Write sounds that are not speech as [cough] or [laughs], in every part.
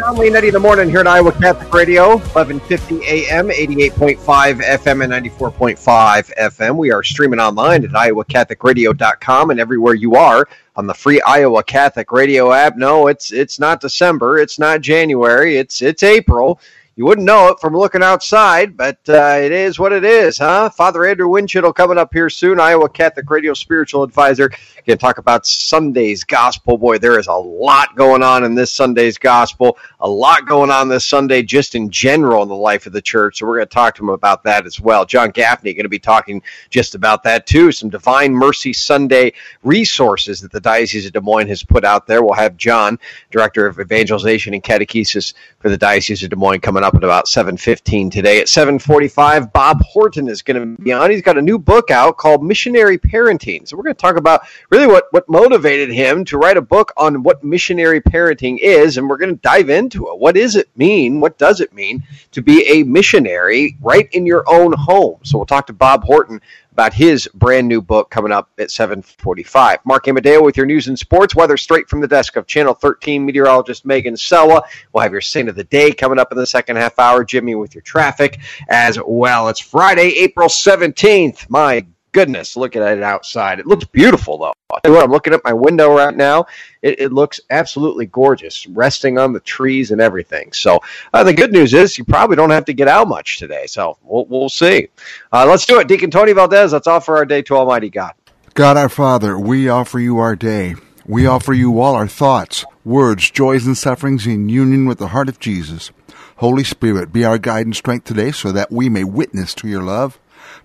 Jon Leonetti in the morning here at Iowa Catholic Radio, 1150 AM, 88.5 FM, and 94.5 FM. We are streaming online at iowacatholicradio.com and everywhere you are on the free Iowa Catholic Radio app. No, it's it's not December, it's not January, it's it's April. You wouldn't know it from looking outside, but uh, it is what it is, huh? Father Andrew Windschitl coming up here soon, Iowa Catholic Radio spiritual advisor. Going to talk about Sunday's gospel. Boy, there is a lot going on in this Sunday's gospel, a lot going on this Sunday just in general in the life of the church. So we're going to talk to him about that as well. John Gaffney going to be talking just about that too. Some Divine Mercy Sunday resources that the Diocese of Des Moines has put out there. We'll have John, Director of Evangelization and Catechesis for the Diocese of Des Moines, coming up at about 7.15 today. At 7.45, Bob Horton is going to be on. He's got a new book out called Missionary Parenting. So we're going to talk about really what, what motivated him to write a book on what missionary parenting is, and we're going to dive into it. What does it mean? What does it mean to be a missionary right in your own home? So we'll talk to Bob Horton about his brand new book coming up at 745. Mark Amadeo with your news and sports weather straight from the desk of Channel 13 meteorologist Megan Salois. We'll have your saint of the day coming up in the second half hour. Jimmy with your traffic as well. It's Friday, April 17th. My goodness, looking at it outside. It looks beautiful, though. What, I'm looking at my window right now. It, it looks absolutely gorgeous, resting on the trees and everything. So uh, the good news is you probably don't have to get out much today. So we'll, we'll see. Uh, let's do it. Deacon Tony Valdez, let's offer our day to Almighty God. God our Father, we offer you our day. We offer you all our thoughts, words, joys, and sufferings in union with the heart of Jesus. Holy Spirit, be our guide and strength today so that we may witness to your love.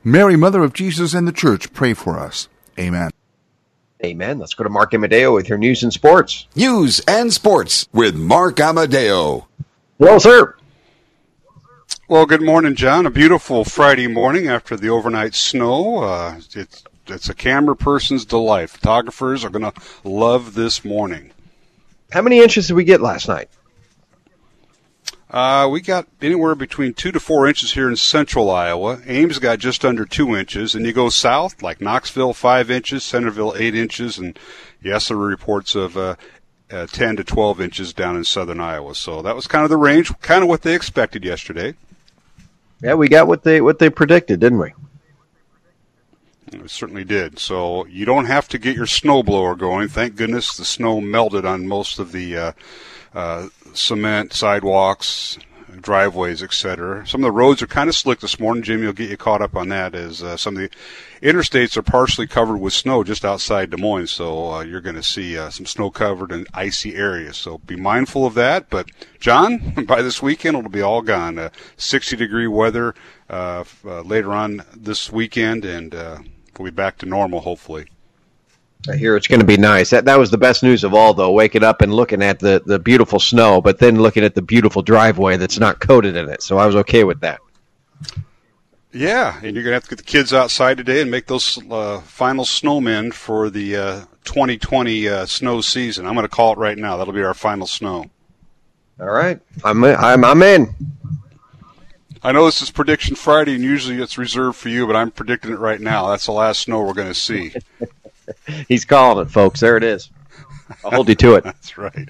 Mary, Mother of Jesus and the Church, pray for us. Amen. Amen. Let's go to Mark Amadeo with your news and sports. News and sports with Mark Amadeo. Hello, sir. Well, good morning, John. A beautiful Friday morning after the overnight snow. Uh, it's it's a camera person's delight. Photographers are going to love this morning. How many inches did we get last night? Uh, we got anywhere between two to four inches here in central Iowa. Ames got just under two inches, and you go south, like Knoxville, five inches, Centerville, eight inches, and yes, there were reports of uh, uh, 10 to 12 inches down in southern Iowa. So that was kind of the range, kind of what they expected yesterday. Yeah, we got what they what they predicted, didn't we? We certainly did. So you don't have to get your snowblower going. Thank goodness the snow melted on most of the uh, cement sidewalks, driveways, etc. Some of the roads are kind of slick this morning. Jimmy will get you caught up on that. As uh, some of the interstates are partially covered with snow just outside Des Moines, so uh, you're going to see uh, some snow-covered and icy areas. So be mindful of that. But John, [laughs] by this weekend it'll be all gone. Uh, 60 degree weather uh, uh, later on this weekend, and we'll be back to normal hopefully. I hear it's going to be nice. That that was the best news of all, though. Waking up and looking at the, the beautiful snow, but then looking at the beautiful driveway that's not coated in it. So I was okay with that. Yeah, and you're going to have to get the kids outside today and make those uh, final snowmen for the uh, 2020 uh, snow season. I'm going to call it right now. That'll be our final snow. All right, I'm in, I'm I'm in. I know this is prediction Friday, and usually it's reserved for you, but I'm predicting it right now. That's the last snow we're going to see. [laughs] He's calling it, folks. There it is. I'll hold you to it. [laughs] That's right.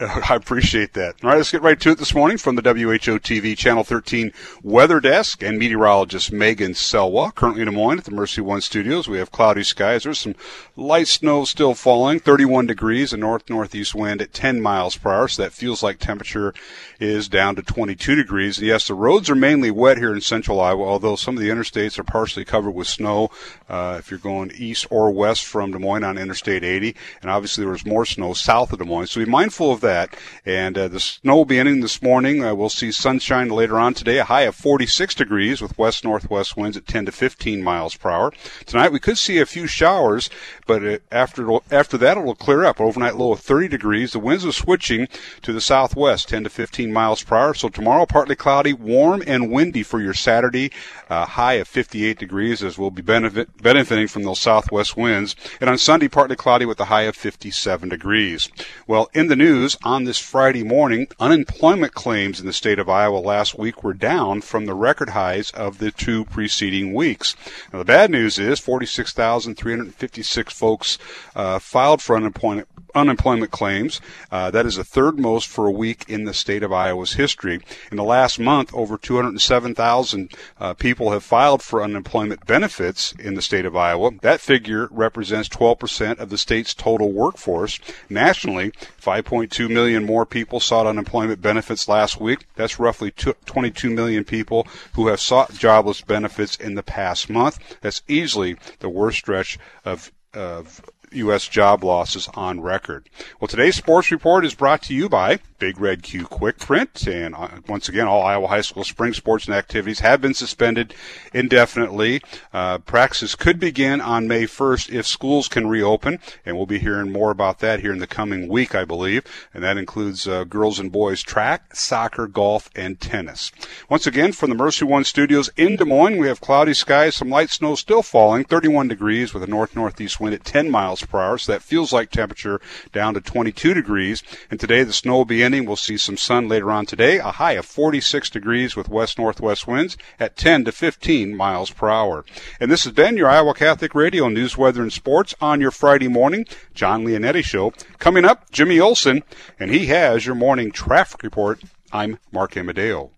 [laughs] I appreciate that. All right, let's get right to it this morning from the WHO TV Channel 13 Weather Desk and meteorologist Megan Salois. Currently in Des Moines at the Mercy One Studios, we have cloudy skies. There's some light snow still falling, 31 degrees, a north northeast wind at 10 miles per hour. So that feels like temperature is down to 22 degrees. And yes, the roads are mainly wet here in central Iowa, although some of the interstates are partially covered with snow. Uh, if you're going east or west from Des Moines on Interstate 80, and obviously there was more snow south of Des Moines, so be mindful of that that. And uh, the snow will be ending this morning. Uh, we'll see sunshine later on today, a high of 46 degrees with west northwest winds at 10 to 15 miles per hour. Tonight we could see a few showers, but uh, after after that it'll clear up. Overnight low of 30 degrees. The winds are switching to the southwest, 10 to 15 miles per hour. So tomorrow partly cloudy, warm and windy for your Saturday. Uh, high of 58 degrees as we'll be benefit, benefiting from those southwest winds. And on Sunday partly cloudy with a high of 57 degrees. Well, in the news on this Friday morning, unemployment claims in the state of Iowa last week were down from the record highs of the two preceding weeks. Now, the bad news is 46,356 folks uh, filed for unemployment unemployment claims. Uh, that is the third most for a week in the state of Iowa's history. In the last month, over 207,000 uh, people have filed for unemployment benefits in the state of Iowa. That figure represents 12% of the state's total workforce. Nationally, 5.2 million more people sought unemployment benefits last week. That's roughly 22 million people who have sought jobless benefits in the past month. That's easily the worst stretch of of U.S. job losses on record. Well, today's sports report is brought to you by Big Red Q Quick Print. And uh, once again, all Iowa High School spring sports and activities have been suspended indefinitely. Uh, practices could begin on May 1st if schools can reopen. And we'll be hearing more about that here in the coming week, I believe. And that includes uh, girls and boys track, soccer, golf, and tennis. Once again, from the Mercy One studios in Des Moines, we have cloudy skies, some light snow still falling, 31 degrees with a north northeast wind at 10 miles per hour. So that feels like temperature down to 22 degrees. And today the snow will be ending. We'll see some sun later on today. A high of 46 degrees with west northwest winds at 10 to 15 miles per hour. And this has been your Iowa Catholic Radio News, Weather, and Sports on your Friday morning. Jon Leonetti Show. Coming up, Jimmy Olson, and he has your morning traffic report. I'm Mark Amadeo.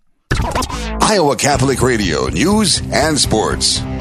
Iowa Catholic Radio News and Sports.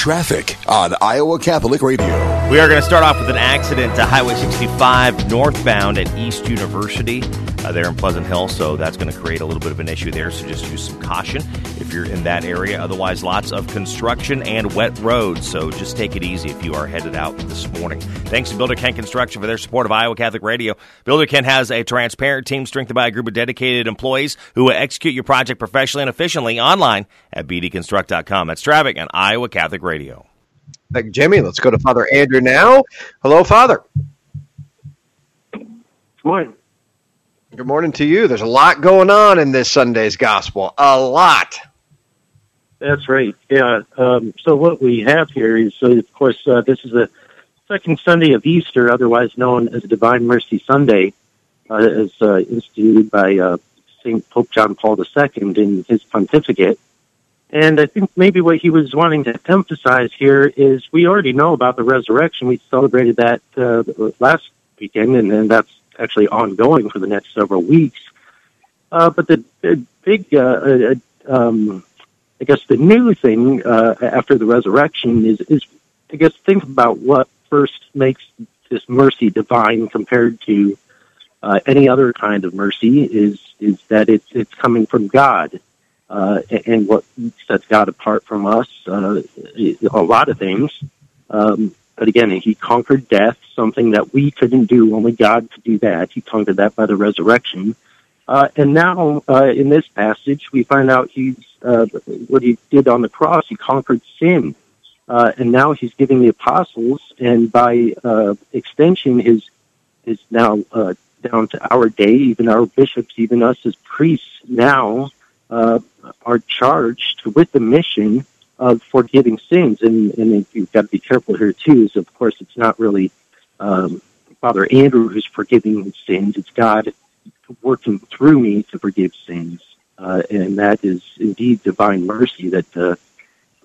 Traffic on Iowa Catholic Radio. We are going to start off with an accident to Highway 65 northbound at East University uh, there in Pleasant Hill, so that's going to create a little bit of an issue there. So just use some caution if you're in that area. Otherwise, lots of construction and wet roads, so just take it easy if you are headed out this morning. Thanks to Builder Ken Construction for their support of Iowa Catholic Radio. Builder Ken has a transparent team strengthened by a group of dedicated employees who will execute your project professionally and efficiently online at bdconstruct.com. That's traffic on Iowa Catholic Radio. Thank you, Jimmy. Let's go to Father Andrew now. Hello, Father. Good morning. Good morning to you. There's a lot going on in this Sunday's gospel. A lot. That's right. Yeah. Um, so what we have here is, so of course, uh, this is the second Sunday of Easter, otherwise known as Divine Mercy Sunday, uh, as uh, instituted by uh, Saint Pope John Paul II in his pontificate. And I think maybe what he was wanting to emphasize here is we already know about the resurrection. We celebrated that uh, last weekend, and, that's actually ongoing for the next several weeks. Uh, but the, the big, uh, uh, um, I guess, the new thing uh, after the resurrection is, is, I guess, think about what first makes this mercy divine compared to uh, any other kind of mercy is is that it's it's coming from God uh, and what sets God apart from us, uh, a lot of things. Um, but again, he conquered death, something that we couldn't do. Only God could do that. He conquered that by the resurrection. Uh, and now, uh, in this passage, we find out he's uh, what he did on the cross. He conquered sin, uh, and now he's giving the apostles, and by uh, extension, his is now uh, down to our day. Even our bishops, even us as priests, now uh, are charged with the mission of forgiving sins. And, and you've got to be careful here too. Is of course it's not really um, Father Andrew who's forgiving sins. It's God working through me to forgive sins, uh, and that is indeed divine mercy. That uh,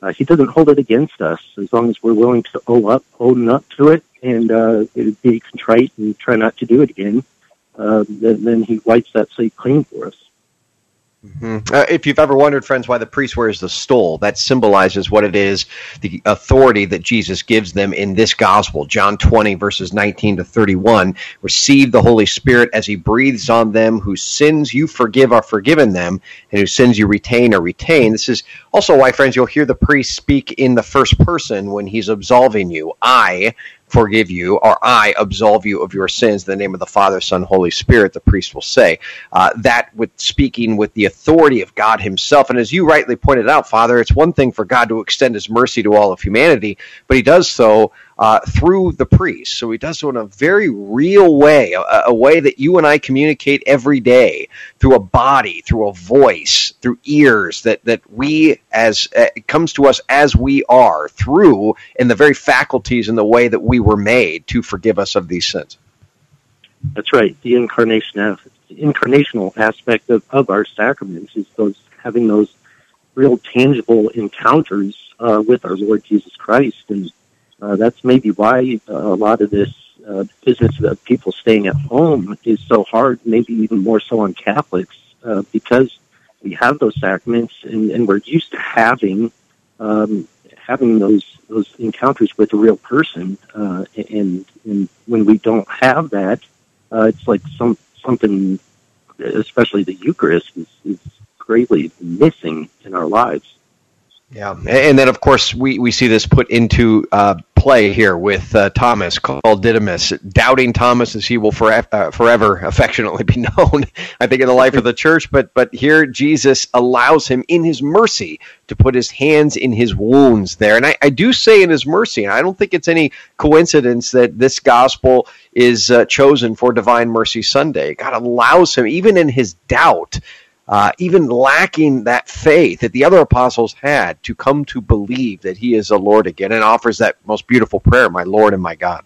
uh, He doesn't hold it against us as long as we're willing to owe up, own up to it, and uh, be contrite and try not to do it again. uh, then, then He wipes that slate clean for us. Mm-hmm. Uh, if you've ever wondered, friends, why the priest wears the stole, that symbolizes what it is the authority that Jesus gives them in this gospel. John 20, verses 19 to 31. Receive the Holy Spirit as he breathes on them whose sins you forgive are forgiven them, and whose sins you retain are retained. This is also why, friends, you'll hear the priest speak in the first person when he's absolving you. I forgive you, or I absolve you of your sins in the name of the Father, Son, Holy Spirit, the priest will say. Uh, that with speaking with the authority of God Himself. And as you rightly pointed out, Father, it's one thing for God to extend His mercy to all of humanity, but He does so uh, through the priest. So he does so in a very real way, a, a, way that you and I communicate every day through a body, through a voice, through ears that that we as uh, comes to us as we are through in the very faculties and the way that we were made to forgive us of these sins. That's right. The incarnation of the incarnational aspect of, of our sacraments is those having those real tangible encounters uh, with our Lord Jesus Christ and uh, that's maybe why uh, a lot of this uh, business of people staying at home is so hard, maybe even more so on Catholics, uh, because we have those sacraments and, and we're used to having um, having those those encounters with a real person, uh, and, and when we don't have that, uh, it's like some something, especially the Eucharist, is, is greatly missing in our lives. Yeah, and then of course we, we see this put into uh, play here with uh, Thomas called Didymus, doubting Thomas as he will forever, uh, forever affectionately be [laughs] known. I think in the life of the church, but but here Jesus allows him in His mercy to put His hands in His wounds there, and I, I do say in His mercy, and I don't think it's any coincidence that this gospel is uh, chosen for Divine Mercy Sunday. God allows him even in his doubt uh, even lacking that faith that the other apostles had to come to believe that he is the Lord again and offers that most beautiful prayer, my Lord and my God.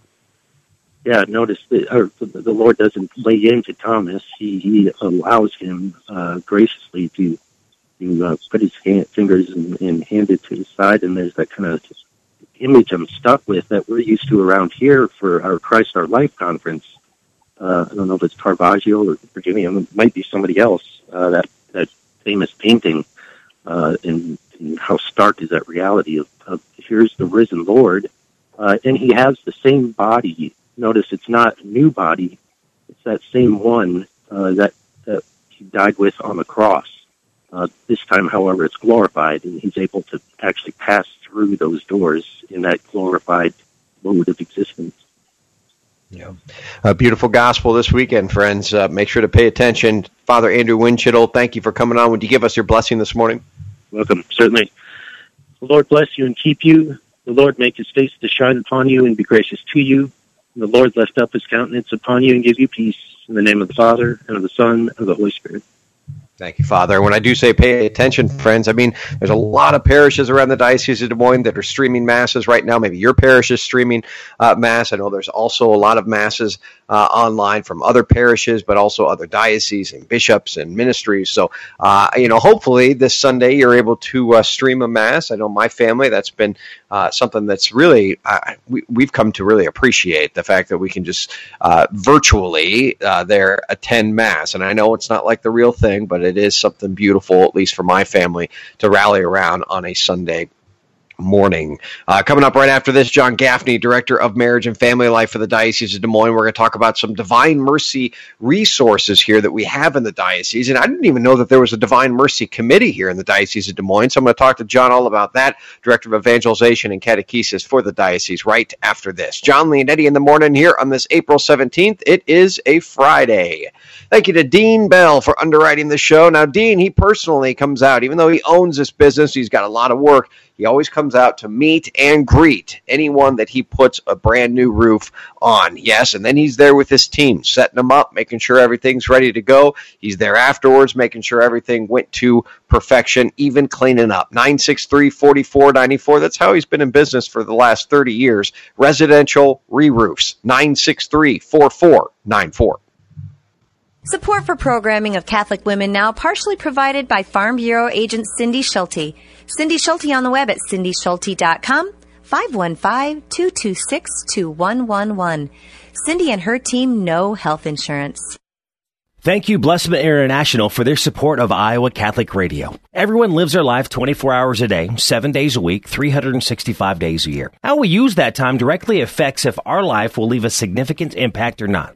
Yeah, notice that the Lord doesn't lay into Thomas. He, he allows him uh, graciously to to uh, put his hand, fingers and, and hand it to his side, and there's that kind of image I'm stuck with that we're used to around here for our Christ Our Life conference. Uh, I don't know if it's Caravaggio or me, it might be somebody else uh, that that famous painting, uh, and, and, how stark is that reality of, of here's the risen Lord, uh, and he has the same body. Notice it's not a new body; it's that same one uh, that that he died with on the cross. Uh, this time, however, it's glorified, and he's able to actually pass through those doors in that glorified mode of existence. Yeah. A beautiful gospel this weekend, friends. Uh, make sure to pay attention. Father Andrew Windschitl, thank you for coming on. Would you give us your blessing this morning? Welcome, certainly. The Lord bless you and keep you. The Lord make his face to shine upon you and be gracious to you. And the Lord lift up his countenance upon you and give you peace. In the name of the Father, and of the Son, and of the Holy Spirit. Thank you, Father. When I do say pay attention, friends, I mean there's a lot of parishes around the Diocese of Des Moines that are streaming masses right now. Maybe your parish is streaming uh, mass. I know there's also a lot of masses uh, online from other parishes, but also other dioceses and bishops and ministries. So, uh, you know, hopefully this Sunday you're able to uh, stream a mass. I know my family that's been uh, something that's really we, we've come to really appreciate the fact that we can just uh, virtually there attend mass. And I know it's not like the real thing, but it is something beautiful, at least for my family, to rally around on a Sunday morning. Uh, coming up right after this, John Gaffney, Director of Marriage and Family Life for the Diocese of Des Moines. We're going to talk about some Divine Mercy resources here that we have in the Diocese. And I didn't even know that there was a Divine Mercy Committee here in the Diocese of Des Moines. So I'm going to talk to John all about that, Director of Evangelization and Catechesis for the Diocese, right after this. Jon Leonetti in the morning here on this April 17th. It is a Friday. Thank you to Dean Bell for underwriting the show. Now, Dean, he personally comes out, even though he owns this business, he's got a lot of work. He always comes out to meet and greet anyone that he puts a brand new roof on. Yes, and then he's there with his team, setting them up, making sure everything's ready to go. He's there afterwards, making sure everything went to perfection, even cleaning up. 963 4494. That's how he's been in business for the last 30 years. Residential re roofs. 963 4494. Support for programming of Catholic Women Now partially provided by Farm Bureau agent Cindy Schulte. Cindy Schulte on the web at cindyschulte.com, 515-226-2111. Cindy and her team know health insurance. Thank you, Blessman International, for their support of Iowa Catholic Radio. Everyone lives their life 24 hours a day, 7 days a week, 365 days a year. How we use that time directly affects if our life will leave a significant impact or not.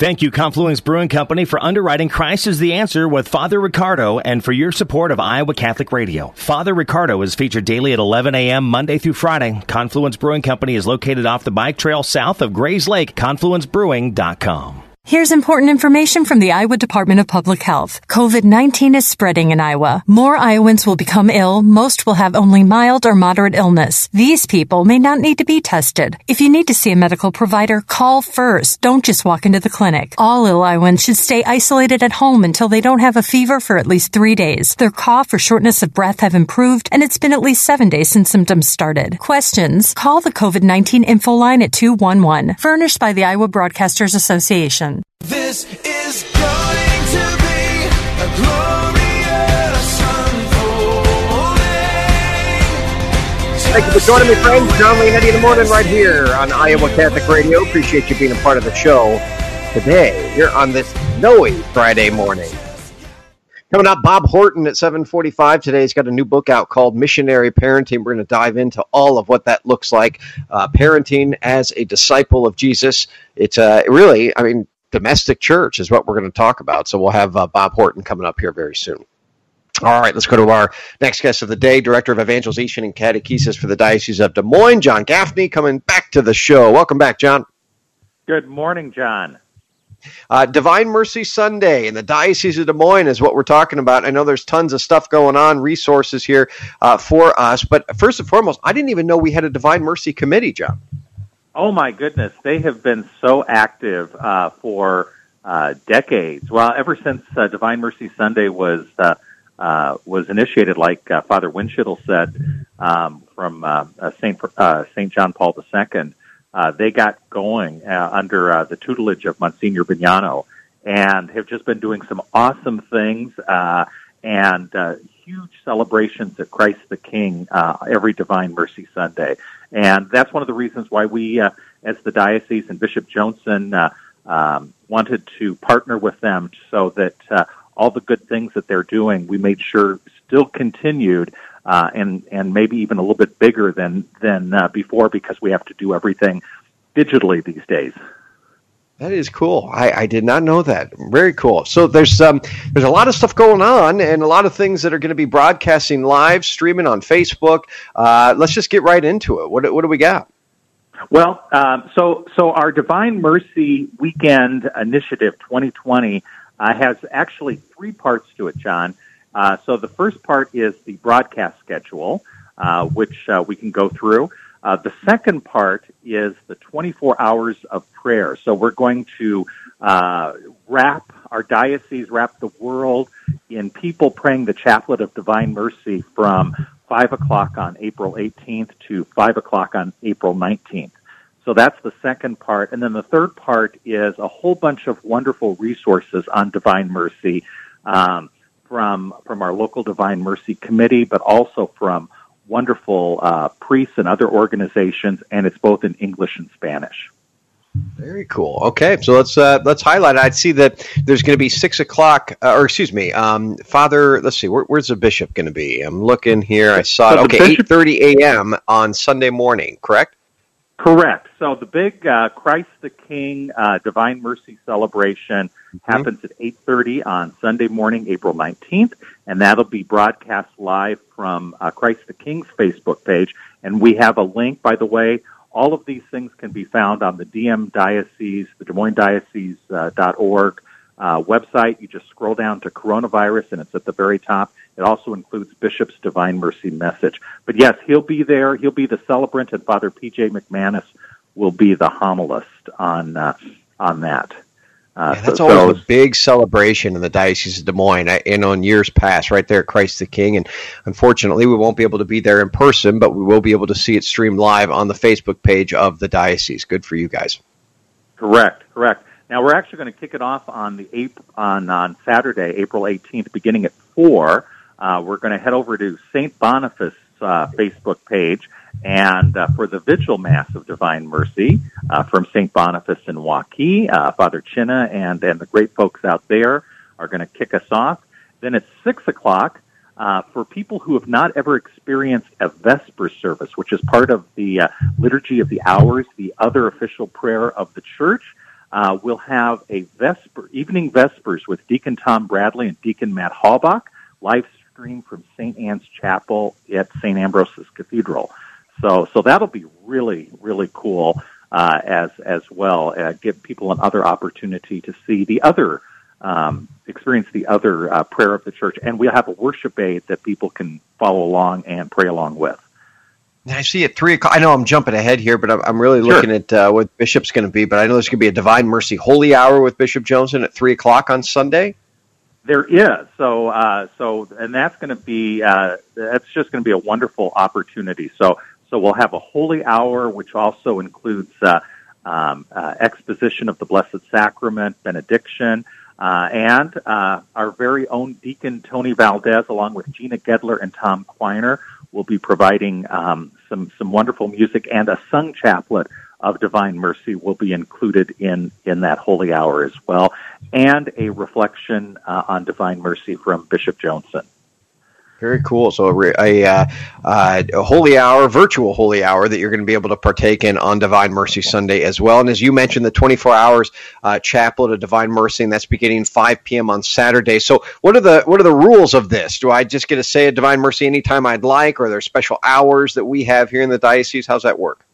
Thank you, Confluence Brewing Company, for underwriting Christ is the Answer with Father Riccardo and for your support of Iowa Catholic Radio. Father Riccardo is featured daily at 11 a.m. Monday through Friday. Confluence Brewing Company is located off the bike trail south of Grays Lake, confluencebrewing.com. Here's important information from the Iowa Department of Public Health. COVID-19 is spreading in Iowa. More Iowans will become ill. Most will have only mild or moderate illness. These people may not need to be tested. If you need to see a medical provider, call first. Don't just walk into the clinic. All ill Iowans should stay isolated at home until they don't have a fever for at least three days. Their cough or shortness of breath have improved, and it's been at least seven days since symptoms started. Questions? Call the COVID-19 info line at 211, furnished by the Iowa Broadcasters Association. This is going to be a glorious unfolding. Thank you for joining me, friends. Jon Leonetti in the morning right here on Iowa Catholic Radio. Appreciate you being a part of the show today. Here on this snowy Friday morning. Coming up, Bob Horton at 745 today. He's got a new book out called Missionary Parenting. We're going to dive into all of what that looks like. Uh, parenting as a disciple of Jesus. It's uh, really, I mean, domestic church is what we're going to talk about. So we'll have uh, Bob Horton coming up here very soon. All right, let's go to our next guest of the day, Director of Evangelization and Catechesis for the Diocese of Des Moines, John Gaffney, coming back to the show. Welcome back, John. Good morning, John. Uh, Divine Mercy Sunday in the Diocese of Des Moines is what we're talking about. I know there's tons of stuff going on, resources here uh, for us. But first and foremost, I didn't even know we had a Divine Mercy Committee, John. Oh my goodness, they have been so active uh, for uh, decades. Well, ever since uh, Divine Mercy Sunday was uh, uh, was initiated, like uh, Father Windschitl said um, from uh, uh, Saint uh, Saint John Paul II, uh, they got going uh, under uh, the tutelage of Monsignor Bognanno, and have just been doing some awesome things uh, and uh, huge celebrations at Christ the King uh, every Divine Mercy Sunday. And that's one of the reasons why we, uh, as the diocese and Bishop Joensen, uh, um, wanted to partner with them so that uh, all the good things that they're doing, we made sure still continued, uh, and and maybe even a little bit bigger than than uh, before because we have to do everything digitally these days. That is cool. I, I did not know that. Very cool. So there's um there's a lot of stuff going on and a lot of things that are going to be broadcasting live, streaming on Facebook. Uh, let's just get right into it. What what do we got? Well, um, so so our Divine Mercy Weekend Initiative 2020 uh, has actually three parts to it, John. Uh, so the first part is the broadcast schedule, uh, which uh, we can go through. Uh, the second part is the 24 hours of prayer. So we're going to uh, wrap our diocese, wrap the world in people praying the Chaplet of Divine Mercy from 5 o'clock on April 18th to 5 o'clock on April 19th. So that's the second part. And then the third part is a whole bunch of wonderful resources on Divine Mercy um, from, from our local Divine Mercy Committee, but also from wonderful uh, priests and other organizations, and it's both in English and Spanish. Very cool. Okay, so let's uh, let's highlight. I'd see that there's going to be six o'clock, uh, or excuse me, um, Father. Let's see, where, where's the bishop going to be? I'm looking here. I saw So it. Okay, bishop- eight thirty a.m. on Sunday morning. Correct. Correct. So the big uh, Christ the King uh, Divine Mercy celebration happens at 8:30 on Sunday morning, April 19th, and that'll be broadcast live from uh, Christ the King's Facebook page. And we have a link, by the way. All of these things can be found on the DM Diocese, the Des Moines Diocese uh, dot org uh, website. You just scroll down to coronavirus, and it's at the very top. It also includes Bishop's Divine Mercy message. But yes, he'll be there. He'll be the celebrant, and Father P.J. McManus will be the homilist on uh, on that. Uh, Yeah, that's so- always so- a big celebration in the Diocese of Des Moines. I, you know, in years past, right there at Christ the King. And unfortunately, we won't be able to be there in person, but we will be able to see it streamed live on the Facebook page of the Diocese. Good for you guys. Correct, correct. Now we're actually going to kick it off on the April, on on Saturday, April 18th, beginning at four. Uh, we're going to head over to Saint Boniface uh, Facebook page, and uh, for the Vigil Mass of Divine Mercy uh, from Saint Boniface in Waukee, uh, Father Chinna and and the great folks out there are going to kick us off. Then at six o'clock. Uh, for people who have not ever experienced a Vesper service, which is part of the uh, Liturgy of the Hours, the other official prayer of the Church, uh, we'll have a Vesper evening Vespers with Deacon Tom Bradley and Deacon Matt Halbach, live stream from St. Anne's Chapel at St. Ambrose's Cathedral. So, so that'll be really, really cool uh, as as well. Uh, give people another opportunity to see the other um, experience the other uh, prayer of the church, and we'll have a worship aid that people can follow along and pray along with. I see at three o'clock. I know I'm jumping ahead here, but I'm, I'm really Sure. looking at uh, what Bishop's going to be. But I know there's going to be a Divine Mercy Holy Hour with Bishop Joensen at three o'clock on Sunday. There is so uh, so, and that's going to be uh, that's just going to be a wonderful opportunity. So so we'll have a holy hour, which also includes uh, um, uh, exposition of the Blessed Sacrament, benediction, uh, and uh, our very own Deacon Tony Valdez, along with Gina Gedler and Tom Quiner, will be providing um, some some wonderful music and a sung chaplet of Divine Mercy will be included in in that holy hour as well, and a reflection uh, on Divine Mercy from Bishop Joensen. Very cool. So a, a, uh, a holy hour, virtual holy hour that you're going to be able to partake in on Divine Mercy Sunday as well. And as you mentioned, the 24 hours uh, chaplet of Divine Mercy, and that's beginning 5 p.m. on Saturday. So what are the what are the rules of this? Do I just get to say a Divine Mercy anytime I'd like, or are there special hours that we have here in the diocese? How's that work?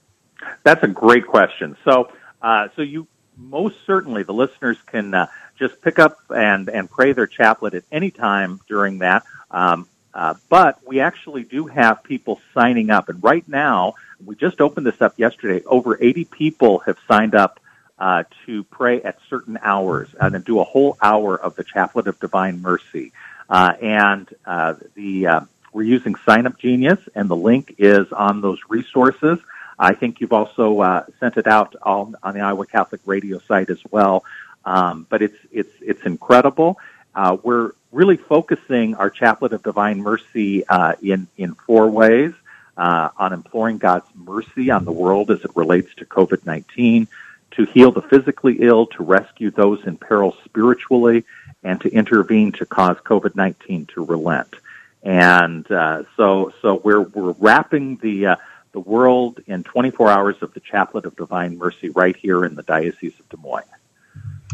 That's a great question. So, uh, so you most certainly the listeners can uh, just pick up and and pray their chaplet at any time during that. Um, uh, but we actually do have people signing up, and right now we just opened this up yesterday. Over 80 people have signed up uh, to pray at certain hours and then do a whole hour of the Chaplet of Divine Mercy. Uh, and uh, the uh, we're using Sign Up Genius, and the link is on those resources. I think you've also uh, sent it out on, on the Iowa Catholic Radio site as well. Um, but it's it's it's incredible. Uh, we're really focusing our Chaplet of Divine Mercy uh, in in four ways: uh, on imploring God's mercy on the world as it relates to COVID nineteen, to heal the physically ill, to rescue those in peril spiritually, and to intervene to cause COVID nineteen to relent. And uh, so so we're we're wrapping the uh, the world in 24 hours of the Chaplet of Divine Mercy right here in the Diocese of Des Moines.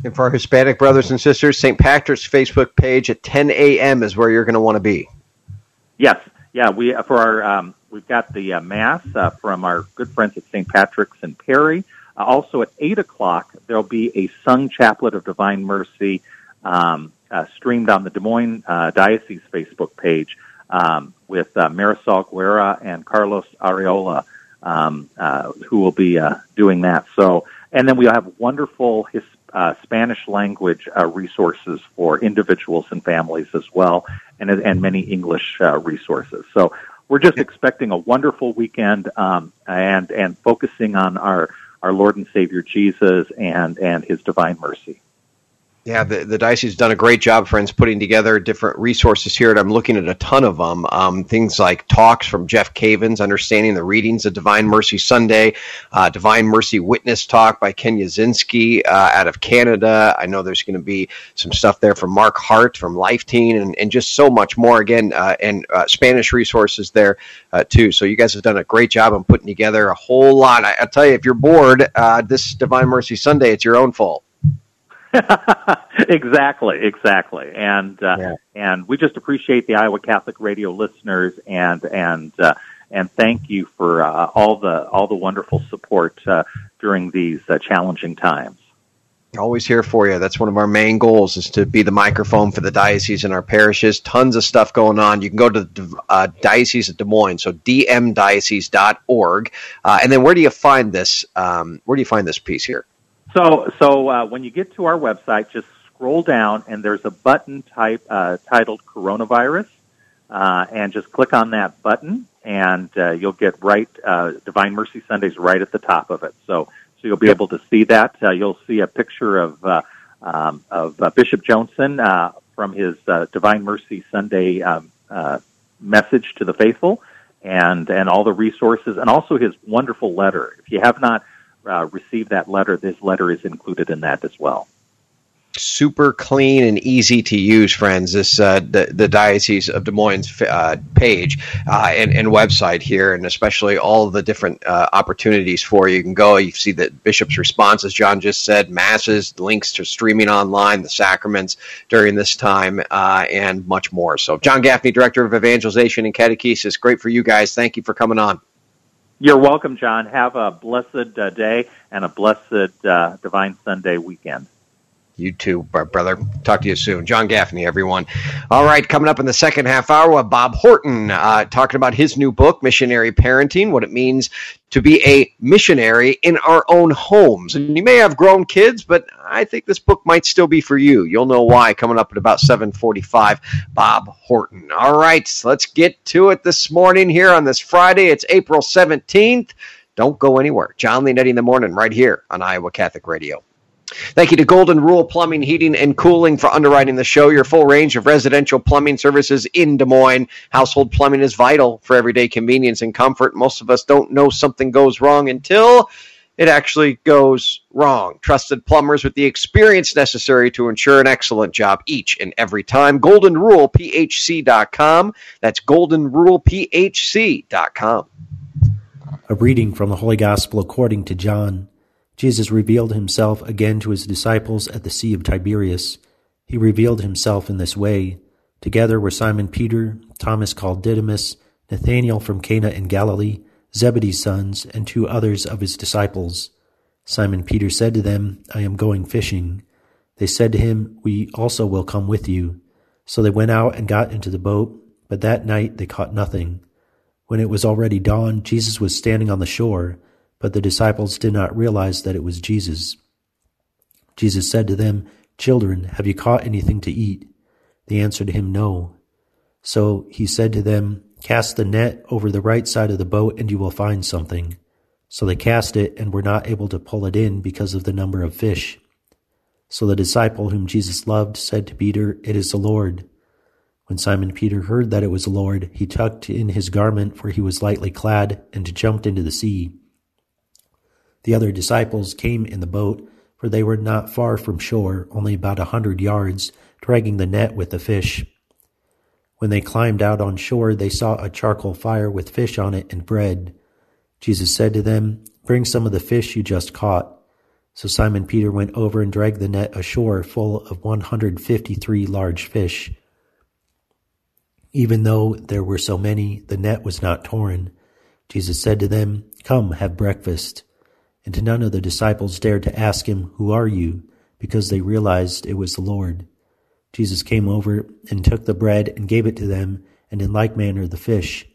And for our Hispanic brothers and sisters, St. Patrick's Facebook page at 10 a.m. is where you're going to want to be. Yes, yeah. We for our um, we've got the uh, mass uh, from our good friends at St. Patrick's and Perry. Uh, also at eight o'clock, there'll be a sung chaplet of Divine Mercy um, uh, streamed on the Des Moines uh, Diocese Facebook page um, with uh, Marisol Guerra and Carlos Areola, um, uh, who will be uh, doing that. So, and then we'll have wonderful his, uh, Spanish language uh, resources for individuals and families as well, and and many English uh, resources. So we're just expecting a wonderful weekend, um, and and focusing on our our Lord and Savior Jesus and and His divine mercy. Yeah, the, the diocese has done a great job, friends, putting together different resources here, and I'm looking at a ton of them. Um, things like talks from Jeff Cavins, understanding the readings of Divine Mercy Sunday, uh, Divine Mercy Witness Talk by Ken Yasinski uh, out of Canada. I know there's going to be some stuff there from Mark Hart from Life Teen, and, and just so much more. Again, uh, and uh, Spanish resources there uh, too. So you guys have done a great job on putting together a whole lot. I, I'll tell you, if you're bored uh, this Divine Mercy Sunday, it's your own fault. [laughs] exactly, exactly, and uh, Yeah. and we just appreciate the Iowa Catholic Radio listeners, and and uh, and thank you for uh, all the all the wonderful support uh, during these uh, challenging times. Always here for you. That's one of our main goals is to be the microphone for the diocese and our parishes. Tons of stuff going on. You can go to the uh, Diocese of Des Moines, so dmdiocese.org. Uh, and then where do you find this? Um, where do you find this piece here? So, so uh, when you get to our website, just scroll down, and there's a button type uh, titled "Coronavirus," uh, and just click on that button, and uh, you'll get right uh, Divine Mercy Sundays right at the top of it. So, so you'll be able to see that. Uh, you'll see a picture of uh, um, of uh, Bishop Joensen uh, from his uh, Divine Mercy Sunday um, uh, message to the faithful, and and all the resources, and also his wonderful letter. If you have not uh, received that letter, this letter is included in that as well. super clean and easy to use, friends. This uh, the the Diocese of Des Moines uh, page uh, and, and website here, and especially all the different uh, opportunities for you. You can go. You see the bishop's response, as John just said, masses, links to streaming online, the sacraments during this time, uh, and much more. So, John Gaffney, Director of Evangelization and Catechesis, great for you guys. Thank you for coming on. You're welcome, John. Have a blessed uh, day and a blessed uh, Divine Sunday weekend. You too, brother. Talk to you soon. John Gaffney, everyone. All right, coming up in the second half hour, Bob Horton uh, talking about his new book, Missionary Parenting, what it means to be a missionary in our own homes. And you may have grown kids, but I think this book might still be for you. You'll know why coming up at about 745. Bob Horton. All right, let's get to it this morning here on this Friday. It's April 17th. Don't go anywhere. Jon Leonetti in the morning right here on Iowa Catholic Radio. Thank you to Golden Rule Plumbing, Heating, and Cooling for underwriting the show. Your full range of residential plumbing services in Des Moines. Household plumbing is vital for everyday convenience and comfort. Most of us don't know something goes wrong until it actually goes wrong. Trusted plumbers with the experience necessary to ensure an excellent job each and every time. GoldenRulePHC.com. That's GoldenRulePHC.com. A reading from the Holy Gospel according to John. Jesus revealed himself again to his disciples at the Sea of Tiberias. He revealed himself in this way. Together were Simon Peter, Thomas called Didymus, Nathanael from Cana in Galilee, Zebedee's sons, and two others of his disciples. Simon Peter said to them, I am going fishing. They said to him, We also will come with you. So they went out and got into the boat, but that night they caught nothing. When it was already dawn, Jesus was standing on the shore, but the disciples did not realize that it was Jesus. Jesus said to them, Children, have you caught anything to eat? They answered him, No. So he said to them, Cast the net over the right side of the boat, and you will find something. So they cast it, and were not able to pull it in because of the number of fish. So the disciple whom Jesus loved said to Peter, It is the Lord. When Simon Peter heard that it was the Lord, he tucked in his garment, for he was lightly clad, and jumped into the sea. The other disciples came in the boat, for they were not far from shore, only about a hundred yards, dragging the net with the fish. When they climbed out on shore, they saw a charcoal fire with fish on it and bread. Jesus said to them, Bring some of the fish you just caught. So Simon Peter went over and dragged the net ashore full of 153 large fish. Even though there were so many, the net was not torn. Jesus said to them, Come, have breakfast. And none of the disciples dared to ask him, Who are you? because they realized it was the Lord. Jesus came over and took the bread and gave it to them, and in like manner the fish.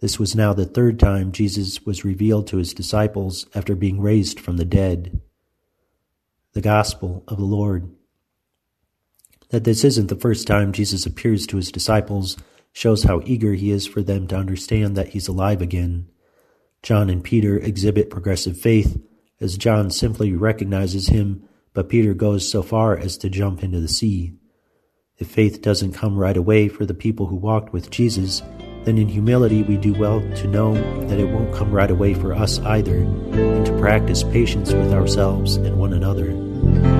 This was now the third time Jesus was revealed to his disciples after being raised from the dead. The Gospel of the Lord. That this isn't the first time Jesus appears to his disciples shows how eager he is for them to understand that he's alive again. John and Peter exhibit progressive faith, as John simply recognizes him but Peter goes so far as to jump into the sea. If faith doesn't come right away for the people who walked with Jesus, then in humility we do well to know that it won't come right away for us either, and to practice patience with ourselves and one another.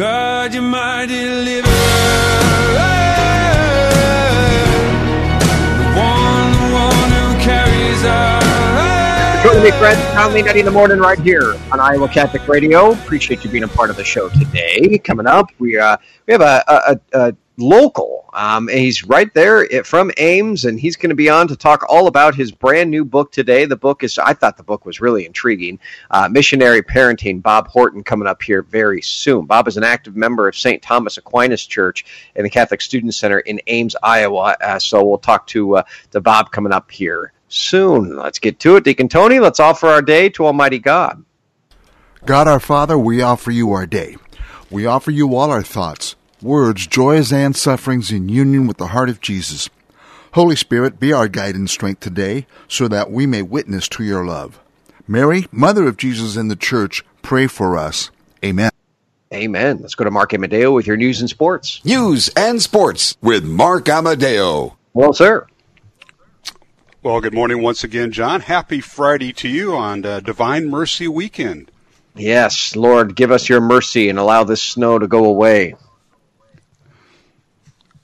God, you're my deliverer. One, one who carries us. Joining me, friends, Leonetti in the morning right here on Iowa Catholic Radio. Appreciate you being a part of the show today. Coming up, we uh, we have a, a, a local. Um, and he's right there from Ames, and he's going to be on to talk all about his brand new book today. The book is, I thought the book was really intriguing. Uh, Missionary Parenting, Bob Horton, coming up here very soon. Bob is an active member of St. Thomas Aquinas Church and the Catholic Student Center in Ames, Iowa. Uh, so we'll talk to, uh, to Bob coming up here soon. Let's get to it. Deacon Tony, let's offer our day to Almighty God. God our Father, we offer you our day. We offer you all our thoughts, words, joys, and sufferings in union with the heart of Jesus. Holy Spirit, be our guide and strength today so that we may witness to your love. Mary, Mother of Jesus in the Church, pray for us. Amen. Amen. Let's go to Mark Amadeo with your news and sports. News and sports with Mark Amadeo. Well, sir. Well, good morning once again, Jon. Happy Friday to you on uh, Divine Mercy Weekend. Yes, Lord, give us your mercy and allow this snow to go away.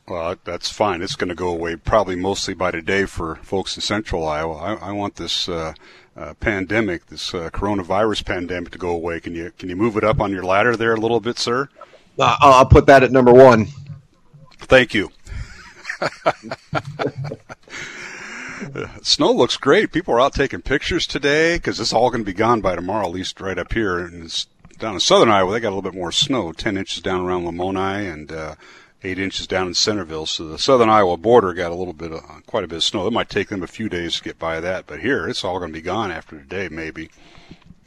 Well, that's fine. It's going to go away probably mostly by today for folks in central Iowa. I, I want this uh, uh, pandemic, this uh, coronavirus pandemic, to go away. Can you can you move it up on your ladder there a little bit, sir? Uh, I'll put that at number one. Thank you. [laughs] Snow looks great. People are out taking pictures today because it's all going to be gone by tomorrow, at least right up here. And it's down in southern Iowa, they got a little bit more snow, 10 inches down around Lamoni and uh, 8 inches down in Centerville. So the southern Iowa border got a little bit of, quite a bit of snow. It might take them a few days to get by that, but here it's all going to be gone after today, maybe.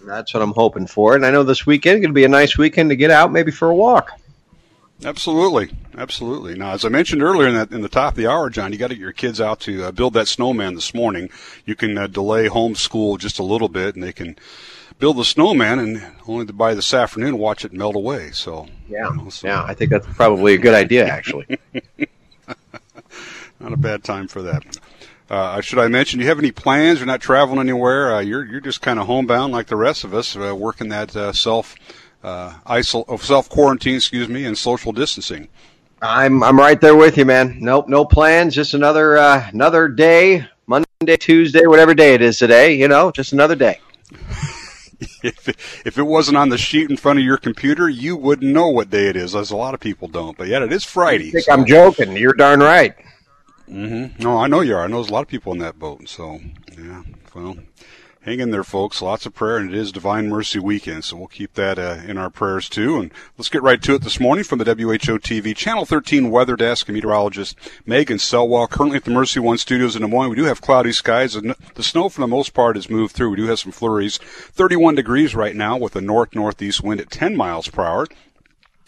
That's what I'm hoping for. And I know this weekend going to be a nice weekend to get out, maybe for a walk. Absolutely, absolutely. Now, as I mentioned earlier in, that, in the top of the hour, Jon, you got to get your kids out to uh, build that snowman this morning. You can uh, delay homeschool just a little bit, and they can build the snowman, and only to by this afternoon watch it melt away. So, Yeah, yeah, I think that's probably a good idea, actually. [laughs] [laughs] not a bad time for that. Uh, should I mention, do you have any plans? You're not traveling anywhere. Uh, you're you're just kind of homebound like the rest of us, uh, working that uh, self uh, isol- of self quarantine, excuse me, and social distancing. I'm I'm right there with you, man. Nope, no plans. Just another uh, another day, Monday, Tuesday, whatever day it is today. You know, just another day. [laughs] [laughs] if it, if it wasn't on the sheet in front of your computer, you wouldn't know what day it is, as a lot of people don't. But yet, it is Friday. I think I'm joking. You're darn right. Mm-hmm. No, I know you are. I know there's a lot of people in that boat. So, yeah, well, hang in there, folks. Lots of prayer, and it is Divine Mercy Weekend, so we'll keep that uh, in our prayers too. And let's get right to it this morning from the WHO TV Channel 13 Weather Desk and meteorologist Megan Salois. Currently at the Mercy One Studios in Des Moines, we do have cloudy skies, and the snow for the most part has moved through. We do have some flurries. 31 degrees right now with a north northeast wind at 10 miles per hour.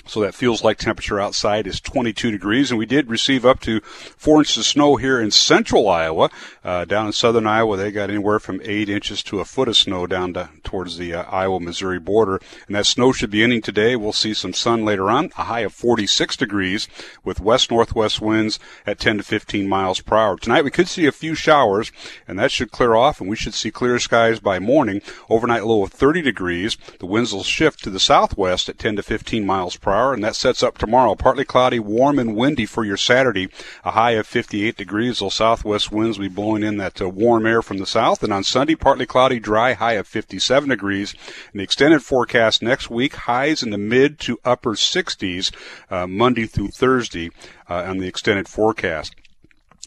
So that feels like temperature outside is 22 degrees, and we did receive up to four inches of snow here in central Iowa. Uh, down in southern Iowa, they got anywhere from eight inches to a foot of snow down to, towards the uh, Iowa-Missouri border, and that snow should be ending today. We'll see some sun later on, a high of 46 degrees with west-northwest winds at 10 to 15 miles per hour. Tonight we could see a few showers, and that should clear off, and we should see clear skies by morning. Overnight low of 30 degrees. The winds will shift to the southwest at 10 to 15 miles per hour, and that sets up tomorrow. Partly cloudy, warm and windy for your Saturday. A high of 58 degrees. Those southwest winds will be blowing in that uh, warm air from the south. And on Sunday, partly cloudy, dry, high of 57 degrees. And the extended forecast next week, highs in the mid to upper 60s, uh, Monday through Thursday uh, on the extended forecast.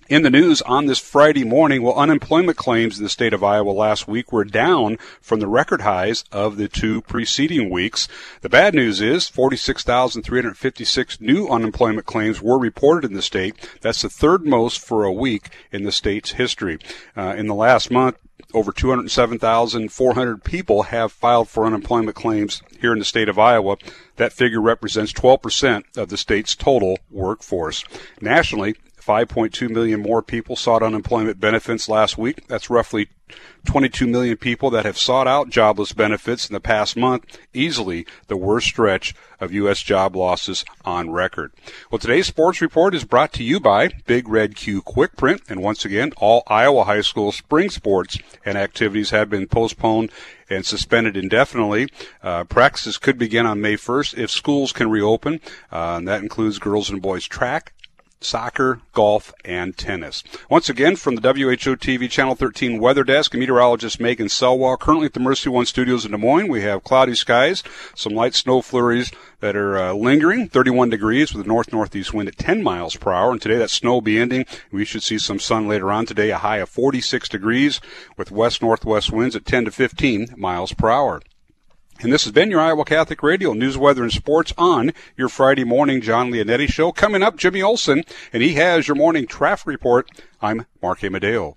In the news on this Friday morning, well, unemployment claims in the state of Iowa last week were down from the record highs of the two preceding weeks. The bad news is 46,356 new unemployment claims were reported in the state. That's the third most for a week in the state's history. Uh, in the last month, over 207,400 people have filed for unemployment claims here in the state of Iowa. That figure represents 12% of the state's total workforce. Nationally, 5.2 million more people sought unemployment benefits last week. That's roughly 22 million people that have sought out jobless benefits in the past month, easily the worst stretch of U.S. job losses on record. Well, today's sports report is brought to you by Big Red Q Quick Print. And once again, all Iowa high school spring sports and activities have been postponed and suspended indefinitely. Uh, practices could begin on May 1st if schools can reopen. Uh, and that includes girls and boys track, soccer, golf, and tennis. Once again, from the WHO TV Channel 13 Weather Desk, meteorologist Megan Salois. Currently at the Mercy One Studios in Des Moines, we have cloudy skies, some light snow flurries that are uh, lingering, 31 degrees with a north-northeast wind at 10 miles per hour. And today that snow will be ending. We should see some sun later on today, a high of 46 degrees with west-northwest winds at 10 to 15 miles per hour. And this has been your Iowa Catholic Radio News, Weather, and Sports on your Friday morning Jon Leonetti show. Coming up, Jimmy Olson, and he has your morning traffic report. I'm Mark Amadeo.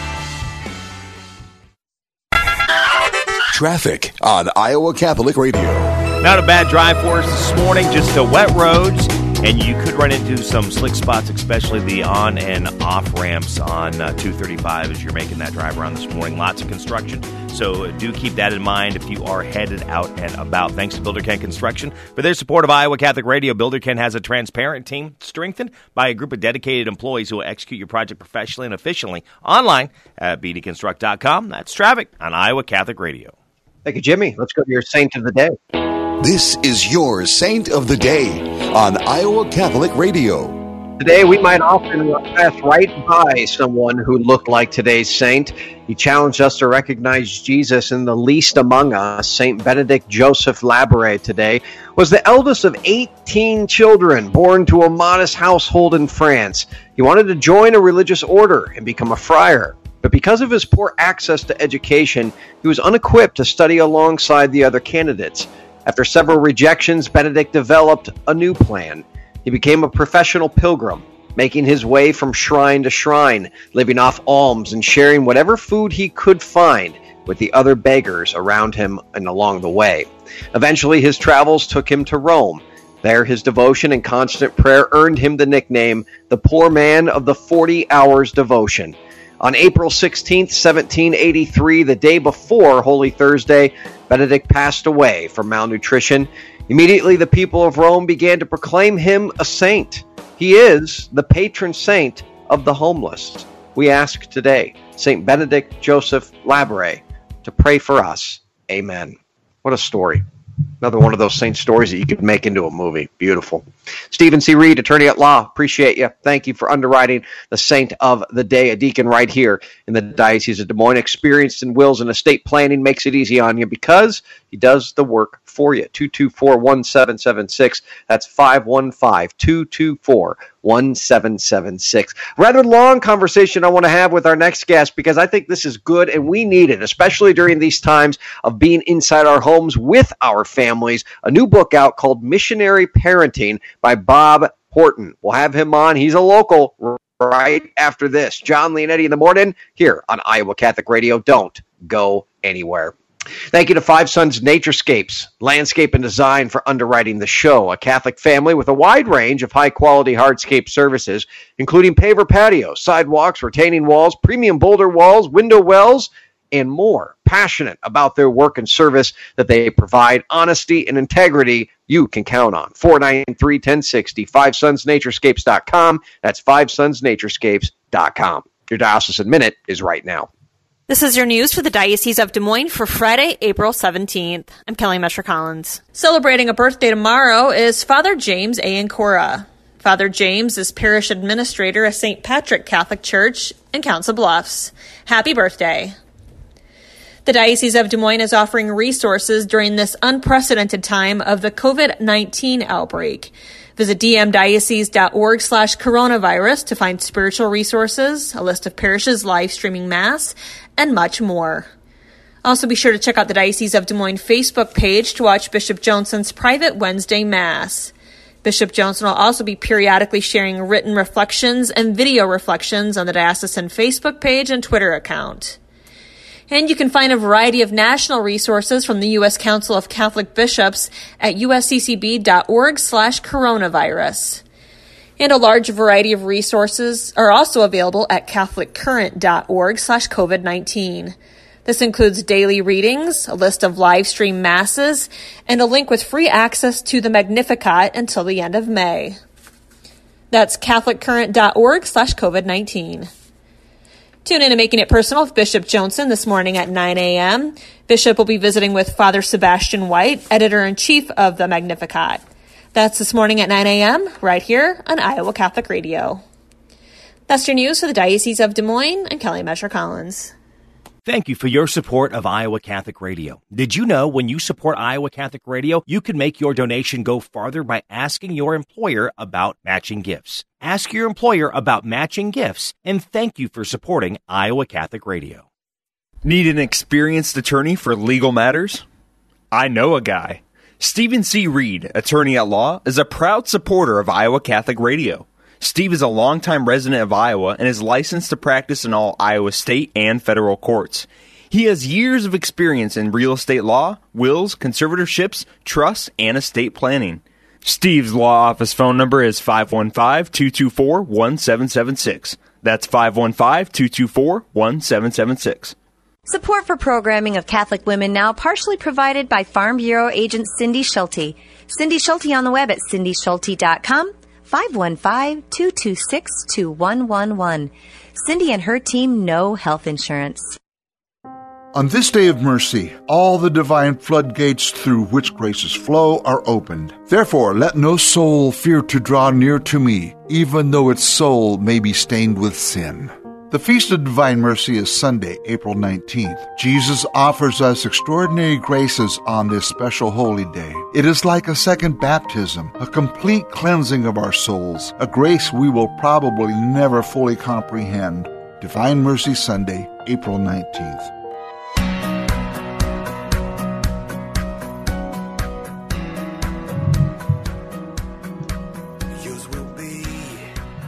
Traffic on Iowa Catholic Radio. Not a bad drive for us this morning, just uh, wet roads, and you could run into some slick spots, especially the on and off ramps on uh, 235 as you're making that drive around this morning. Lots of construction, so do keep that in mind if you are headed out and about. Thanks to Builder Ken Construction for their support of Iowa Catholic Radio. Builder Ken has a transparent team strengthened by a group of dedicated employees who will execute your project professionally and efficiently online at bdconstruct.com. That's traffic on Iowa Catholic Radio. Thank you, Jimmy. Let's go to your saint of the day. This is your Saint of the Day on Iowa Catholic Radio. Today, we might often pass right by someone who looked like today's saint. He challenged us to recognize Jesus in the least among us. Saint Benedict Joseph Labre today was the eldest of 18 children born to a modest household in France. He wanted to join a religious order and become a friar. But because of his poor access to education, he was unequipped to study alongside the other candidates. After several rejections, Benedict developed a new plan. He became a professional pilgrim, making his way from shrine to shrine, living off alms and sharing whatever food he could find with the other beggars around him and along the way. Eventually, his travels took him to Rome. There, his devotion and constant prayer earned him the nickname the poor man of the 40 hours devotion. On April 16, 1783, the day before Holy Thursday, Benedict passed away from malnutrition. Immediately, the people of Rome began to proclaim him a saint. He is the patron saint of the homeless. We ask today, St. Benedict Joseph Labre, to pray for us. Amen. What a story. Another one of those saint stories that you could make into a movie. Beautiful. Stephen C. Reed, attorney at law. Appreciate you. Thank you for underwriting the saint of the day, a deacon right here in the Diocese of Des Moines. Experienced in wills and estate planning makes it easy on you because he does the work for you. 224 1776. That's 515 224 1776. Rather long conversation I want to have with our next guest because I think this is good and we need it, especially during these times of being inside our homes with our families. A new book out called Missionary Parenting by Bob Horton. We'll have him on. He's a local right after this. Jon Leonetti in the morning here on Iowa Catholic Radio. Don't go anywhere. Thank you to Five Sons Naturescapes, landscape and design for underwriting the show. A Catholic family with a wide range of high quality hardscape services, including paver patios, sidewalks, retaining walls, premium boulder walls, window wells, and more. Passionate about their work and service that they provide, honesty and integrity you can count on. 493 1060, FiveSonsNaturescapes.com. That's FiveSonsNaturescapes.com. Your diocesan minute is right now. This is your news for the Diocese of Des Moines for Friday, April 17th. I'm Kelly Mescher Collins. Celebrating a birthday tomorrow is Father James A. Ancora. Father James is parish administrator of St. Patrick Catholic Church in Council Bluffs. Happy birthday. The Diocese of Des Moines is offering resources during this unprecedented time of the COVID-19 outbreak. Visit dmdiocese.org slash coronavirus to find spiritual resources, a list of parishes live streaming Mass, and much more. Also, be sure to check out the Diocese of Des Moines Facebook page to watch Bishop Johnson's private Wednesday Mass. Bishop Johnson will also be periodically sharing written reflections and video reflections on the Diocesan Facebook page and Twitter account. And you can find a variety of national resources from the U.S. Council of Catholic Bishops at usccb.org slash coronavirus. And a large variety of resources are also available at catholiccurrent.org slash COVID-19. This includes daily readings, a list of live stream masses, and a link with free access to the Magnificat until the end of May. That's catholiccurrent.org slash COVID-19. Tune in to Making It Personal with Bishop Johnson this morning at 9 a.m. Bishop will be visiting with Father Sebastian White, editor in chief of the Magnificat. That's this morning at 9 a.m. right here on Iowa Catholic Radio. That's your news for the Diocese of Des Moines and Kelly Mescher Collins. Thank you for your support of Iowa Catholic Radio. Did you know when you support Iowa Catholic Radio, you can make your donation go farther by asking your employer about matching gifts? Ask your employer about matching gifts, and thank you for supporting Iowa Catholic Radio. Need an experienced attorney for legal matters? I know a guy. Stephen C. Reed, attorney at law, is a proud supporter of Iowa Catholic Radio. Steve is a longtime resident of Iowa and is licensed to practice in all Iowa state and federal courts. He has years of experience in real estate law, wills, conservatorships, trusts, and estate planning. Steve's law office phone number is 515 224 1776. That's 515 224 1776. Support for programming of Catholic Women Now partially provided by Farm Bureau agent Cindy Schulte. Cindy Schulte on the web at cindyschulte.com 515-226-2111. Cindy and her team know health insurance. On this day of mercy, all the divine floodgates through which graces flow are opened. Therefore, let no soul fear to draw near to me, even though its soul may be stained with sin. The Feast of Divine Mercy is Sunday, April 19th. Jesus offers us extraordinary graces on this special holy day. It is like a second baptism, a complete cleansing of our souls, a grace we will probably never fully comprehend. Divine Mercy Sunday, April 19th.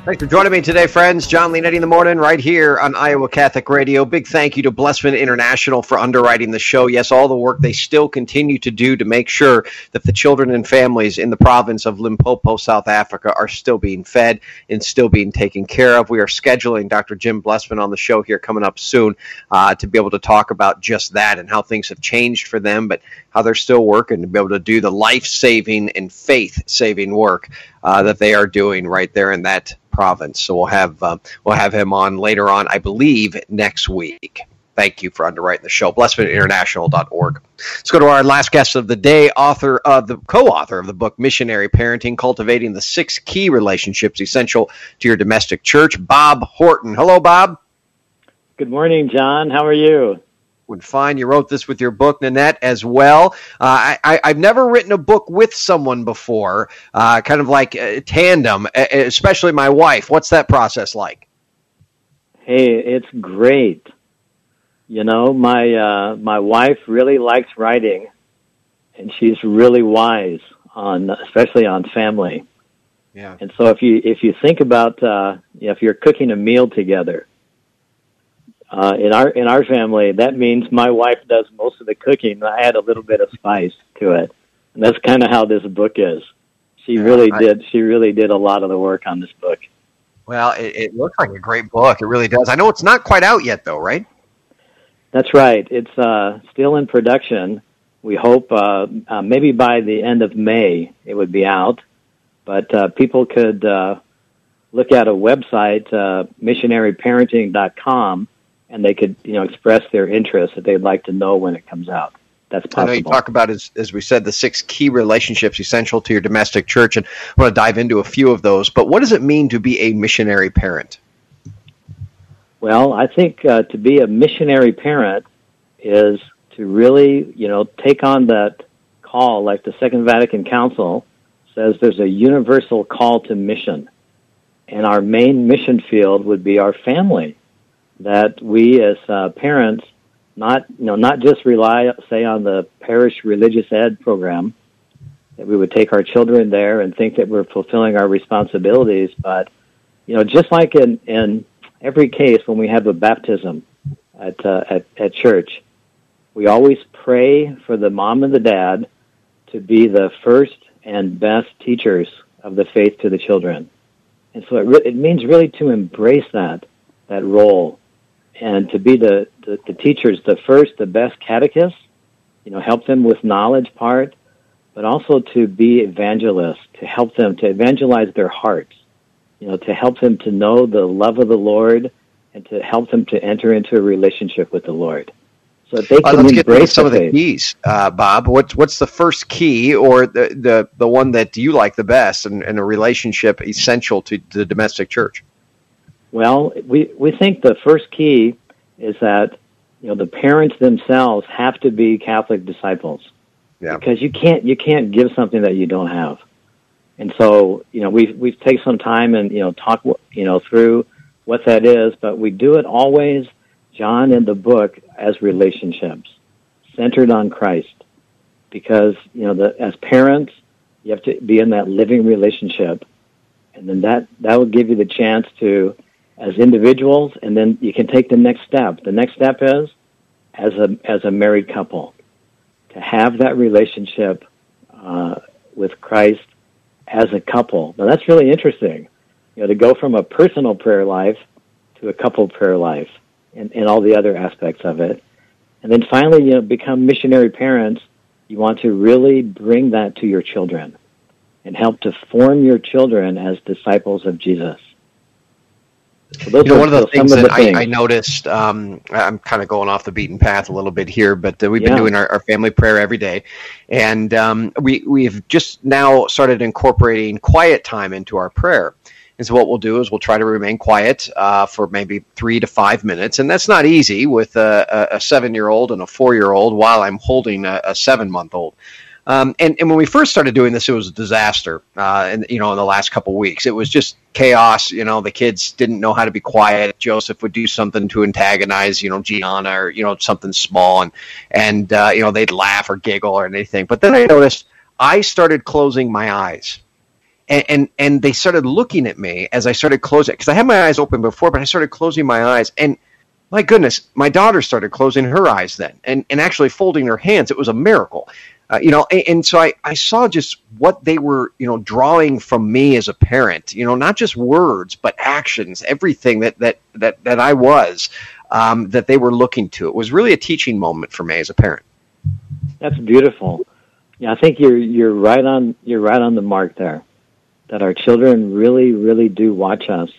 Thanks for joining me today, friends. Jon Leonetti in the morning, right here on Iowa Catholic Radio. Big thank you to Blessman International for underwriting the show. Yes, all the work they still continue to do to make sure that the children and families in the province of Limpopo, South Africa, are still being fed and still being taken care of. We are scheduling Dr. Jim Blessman on the show here coming up soon uh, to be able to talk about just that and how things have changed for them, but how they're still working to be able to do the life saving and faith saving work uh, that they are doing right there in that province. So we'll have uh, we'll have him on later on, I believe, next week. Thank you for underwriting the show. BlessedInternational.org. Let's go to our last guest of the day, author of the co-author of the book Missionary Parenting: Cultivating the Six Key Relationships Essential to Your Domestic Church, Bob Horton. Hello, Bob. Good morning, Jon. How are you? Would fine. You wrote this with your book, Nanette, as well. Uh, I, have never written a book with someone before, uh, kind of like a tandem, especially my wife. What's that process like? Hey, it's great. You know, my uh, my wife really likes writing, and she's really wise on, especially on family. Yeah. And so if you if you think about uh, if you're cooking a meal together, uh, in our in our family, that means my wife does most of the cooking. I add a little bit of spice to it, and that's kind of how this book is. She yeah, really I, did. She really did a lot of the work on this book. Well, it, it looks like a great book. It really does. I know it's not quite out yet, though, right? That's right. It's uh, still in production. We hope uh, uh, maybe by the end of May it would be out. But uh, people could uh, look at a website, uh, missionaryparenting.com, and they could you know express their interest that they'd like to know when it comes out that's possible. I know you talk about, as, as we said, the six key relationships essential to your domestic church, and I want to dive into a few of those. But what does it mean to be a missionary parent? Well, I think uh, to be a missionary parent is to really, you know, take on that call, like the Second Vatican Council says there's a universal call to mission. And our main mission field would be our family. That we as uh, parents not you know not just rely say on the parish religious ed program that we would take our children there and think that we're fulfilling our responsibilities but you know just like in in every case when we have a baptism at uh, at at church we always pray for the mom and the dad to be the first and best teachers of the faith to the children. And so it, re- it means really to embrace that that role and to be the, the, the teachers, the first, the best catechists, you know, help them with knowledge part, but also to be evangelists, to help them to evangelize their hearts, you know, to help them to know the love of the Lord and to help them to enter into a relationship with the Lord. So they can uh, let's embrace get some of the keys, uh, Bob. What's what's the first key, or the the, the one that you like the best, and, and a relationship essential to the domestic church? Well, we, we think the first key is that you know the parents themselves have to be Catholic disciples. Yeah. Because you can't you can't give something that you don't have. And so, you know, we've we've taken some time and, you know, talk you know, through what that is, but we do it always, Jon, in the book as relationships, centered on Christ. Because, you know, the as parents, you have to be in that living relationship. And then that that will give you the chance to as individuals, and then you can take the next step. The next step is as a as a married couple to have that relationship uh, with Christ as a couple. Now that's really interesting. You know, to go from a personal prayer life to a couple prayer life, and, and all the other aspects of it, and then finally, you know, become missionary parents. You want to really bring that to your children and help to form your children as disciples of Jesus. You know, one of the things that the I, I, noticed, um, I'm kind of going off the beaten path a little bit here, but uh, we've yeah. been doing our, our, family prayer every day, and um, we we've just now started incorporating quiet time into our prayer. And so what we'll do is we'll try to remain quiet uh, for maybe three to five minutes, and that's not easy with a, a seven-year-old and a four-year-old while I'm holding a, a seven-month-old. Um, and, and when we first started doing this, it was a disaster. Uh, and you know, in the last couple weeks, it was just chaos. You know, the kids didn't know how to be quiet. Joseph would do something to antagonize, you know, Gianna or you know something small, and and uh, you know they'd laugh or giggle or anything. But then I noticed I started closing my eyes. And, and, and they started looking at me as I started closing because I had my eyes open before, but I started closing my eyes and my goodness, my daughter started closing her eyes then and, and actually folding her hands. It was a miracle. Uh, you know, and, and, so I, I saw just what they were, you know, drawing from me as a parent. You know, not just words, but actions, everything that that that that I was, um, that they were looking to. It was really a teaching moment for me as a parent. That's beautiful. Yeah, I think you're you're right on you're right on the mark there. That our children really really do watch us,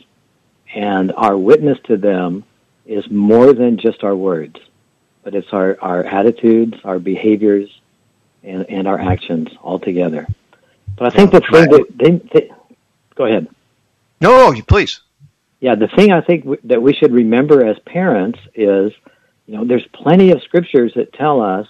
and our witness to them is more than just our words, but it's our, our attitudes, our behaviors, and, and our actions all together. But I think the thing that they, they, go ahead. No, no, please. Yeah, the thing I think w- that we should remember as parents is, you know, there's plenty of scriptures that tell us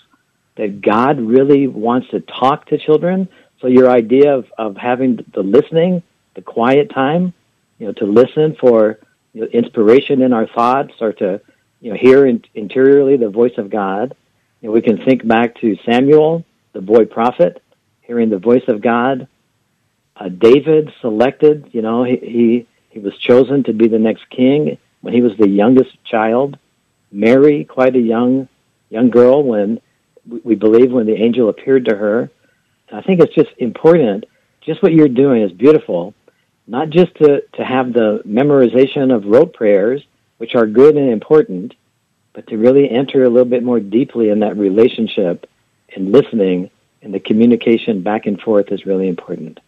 that God really wants to talk to children. So your idea of, of having the listening, the quiet time, you know, to listen for you know, inspiration in our thoughts or to, you know, hear in, interiorly the voice of God. You know, we can think back to Samuel, the boy prophet, hearing the voice of God. Uh, David selected, you know, he, he he was chosen to be the next king when he was the youngest child. Mary, quite a young young girl, when we believe when the angel appeared to her. I think it's just important. Just what you're doing is beautiful. Not just to, to have the memorization of rote prayers, which are good and important, but to really enter a little bit more deeply in that relationship and listening and the communication back and forth is really important.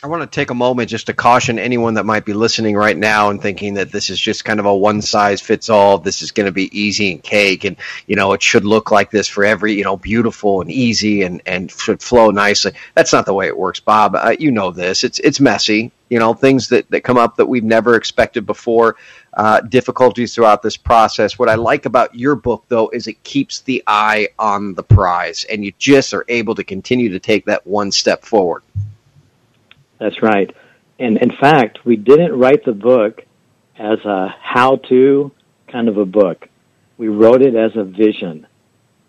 I want to take a moment just to caution anyone that might be listening right now and thinking that this is just kind of a one size fits all. This is going to be easy and cake, and you know it should look like this for every you know beautiful and easy and and should flow nicely. That's not the way it works, Bob. Uh, you know this. It's it's messy. You know things that that come up that we've never expected before. Uh, difficulties throughout this process. What I like about your book, though, is it keeps the eye on the prize, and you just are able to continue to take that one step forward. That's right. And in fact, we didn't write the book as a how to kind of a book. We wrote it as a vision.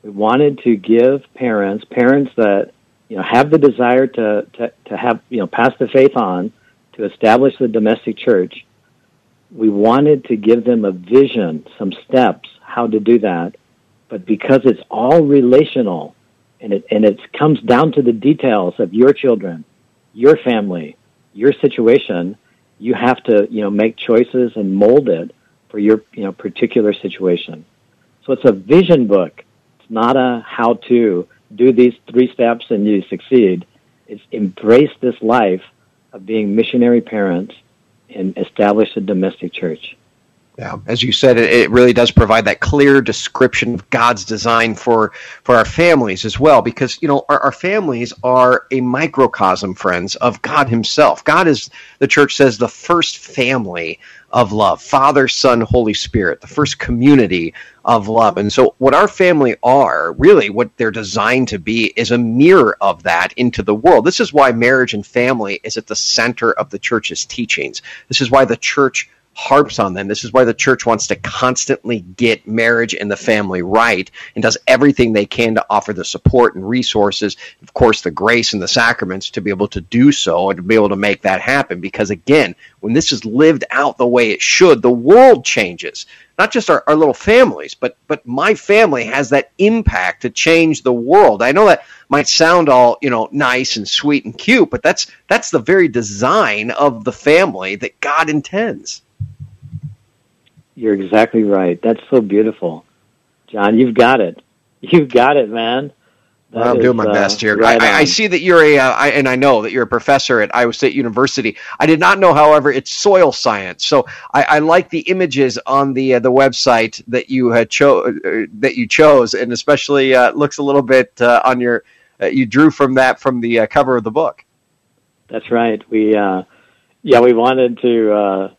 We wanted to give parents, parents that, you know, have the desire to, to, to have, you know, pass the faith on to establish the domestic church. We wanted to give them a vision, some steps, how to do that. But because it's all relational and it, and it comes down to the details of your children, your family, your situation, you have to, you know, make choices and mold it for your, you know, particular situation. So it's a vision book. It's not a how to do these three steps and you succeed. It's embrace this life of being missionary parents and establish a domestic church. Yeah, as you said, it, it really does provide that clear description of God's design for for our families as well, because you know our, our families are a microcosm, friends, of God Himself. God is the church says the first family of love, Father, Son, Holy Spirit, the first community of love. And so, what our family are, really, what they're designed to be, is a mirror of that into the world. This is why marriage and family is at the center of the church's teachings. This is why the church harps on them. This is why the church wants to constantly get marriage and the family right and does everything they can to offer the support and resources, of course, the grace and the sacraments to be able to do so and to be able to make that happen. Because again, when this is lived out the way it should, the world changes. Not just our, our little families, but but my family has that impact to change the world. I know that might sound all you know nice and sweet and cute, but that's that's the very design of the family that God intends. You're exactly right. That's so beautiful. Jon, you've got it. [laughs] You've got it, man. Well, I'm doing my uh, best here. right I, I see that you're a, uh, I, and I know that you're a professor at Iowa State University. I did not know, however, it's soil science. So I, I like the images on the uh, the website that you had cho- uh, that you chose, and especially uh, looks a little bit uh, on your. Uh, you drew from that from the uh, cover of the book. That's right. We, uh, yeah, we wanted to uh,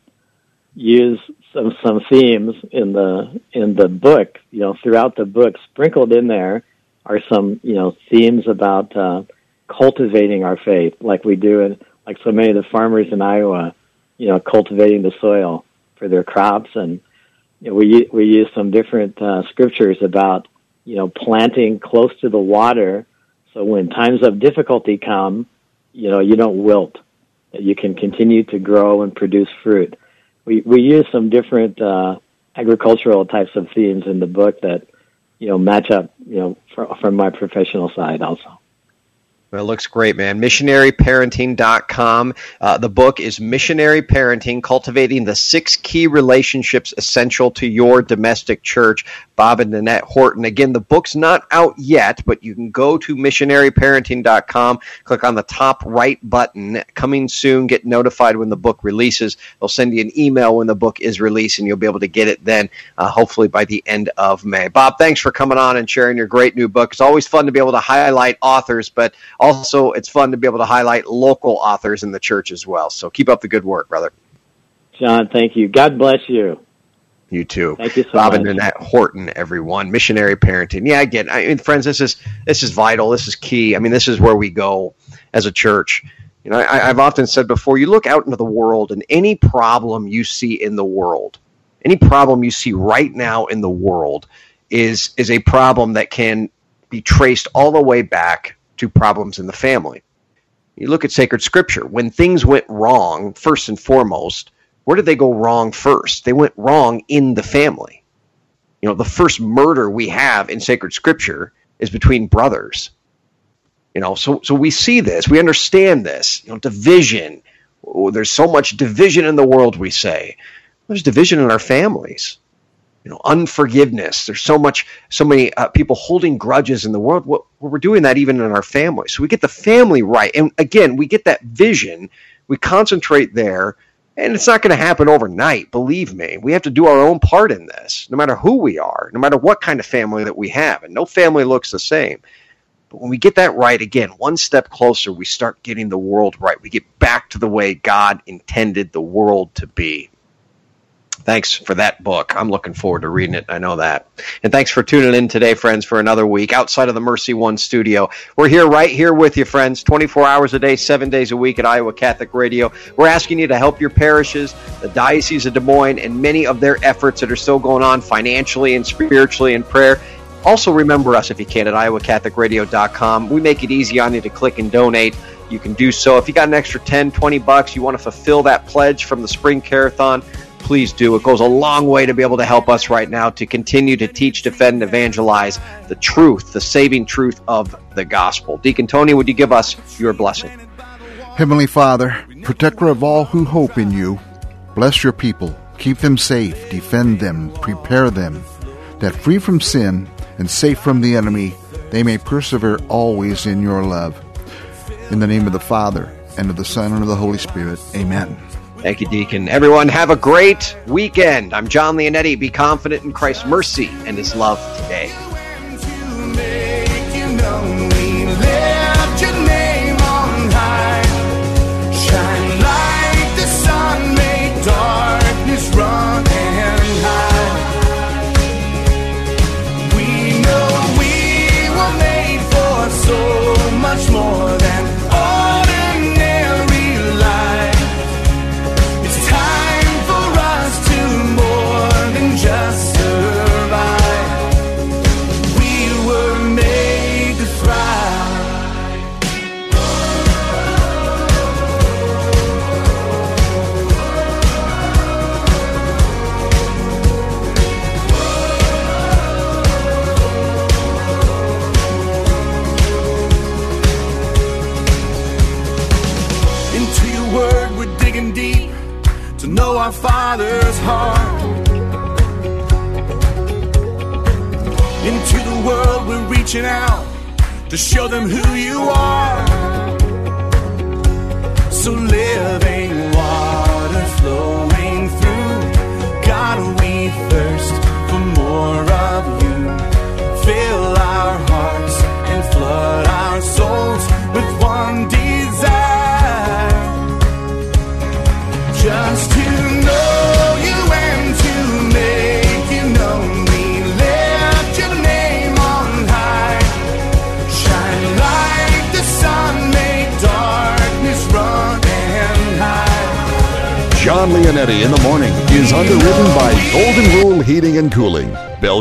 use some some themes in the in the book. You know, throughout the book, sprinkled in there are some you know themes about uh, cultivating our faith, like we do in like so many of the farmers in Iowa. You know, cultivating the soil for their crops, and you know, we we use some different uh, scriptures about you know planting close to the water, so when times of difficulty come, you know you don't wilt. You can continue to grow and produce fruit. We we use some different uh, agricultural types of themes in the book that you know match up you know from, from my professional side also. It looks great, man. Missionaryparenting.com. Uh, the book is Missionary Parenting Cultivating the Six Key Relationships Essential to Your Domestic Church. Bob and Nanette Horton. Again, the book's not out yet, but you can go to missionaryparenting.com, click on the top right button, coming soon, get notified when the book releases. They'll send you an email when the book is released, and you'll be able to get it then, uh, hopefully by the end of May. Bob, thanks for coming on and sharing your great new book. It's always fun to be able to highlight authors, but also it's fun to be able to highlight local authors in the church as well. So keep up the good work, brother. Jon, thank you. God bless you. You too. Thank you so Bob much. and Nanette Horton, everyone. Missionary parenting. Yeah, again, I mean, friends, this is this is vital. This is key. I mean, this is where we go as a church. You know, I, I've often said before, you look out into the world, and any problem you see in the world, any problem you see right now in the world, is is a problem that can be traced all the way back to problems in the family. You look at sacred scripture. When things went wrong, first and foremost, where did they go wrong first? They went wrong in the family. You know, the first murder we have in sacred scripture is between brothers. You know, so so we see this, we understand this. You know, division. Oh, there's so much division in the world. We say there's division in our families. You know, unforgiveness. There's so much, so many uh, people holding grudges in the world. Well, we're doing that even in our family. So we get the family right, and again, we get that vision. We concentrate there, and it's not going to happen overnight. Believe me, we have to do our own part in this, no matter who we are, no matter what kind of family that we have, and no family looks the same. But when we get that right, again, one step closer, we start getting the world right. We get back to the way God intended the world to be. Thanks for that book. I'm looking forward to reading it. I know that. And thanks for tuning in today, friends, for another week outside of the Mercy One studio. We're here right here with you, friends, 24 hours a day, seven days a week at Iowa Catholic Radio. We're asking you to help your parishes, the Diocese of Des Moines, and many of their efforts that are still going on financially and spiritually in prayer. Also, remember us if you can at iowacatholicradio.com. We make it easy on you to click and donate. You can do so. If you got an extra 10, 20 bucks, you want to fulfill that pledge from the Spring Carathon, please do. It goes a long way to be able to help us right now to continue to teach, defend, and evangelize the truth, the saving truth of the gospel. Deacon Tony, would you give us your blessing? Heavenly Father, protector of all who hope in you, bless your people, keep them safe, defend them, prepare them, that free from sin and safe from the enemy, they may persevere always in your love. In the name of the Father, and of the Son, and of the Holy Spirit. Amen. Thank you, Deacon. Everyone, have a great weekend. I'm Jon Leonetti. Be confident in Christ's mercy and his love today.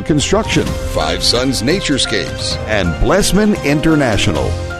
Construction, Five Sons Naturescapes, and Blessman International.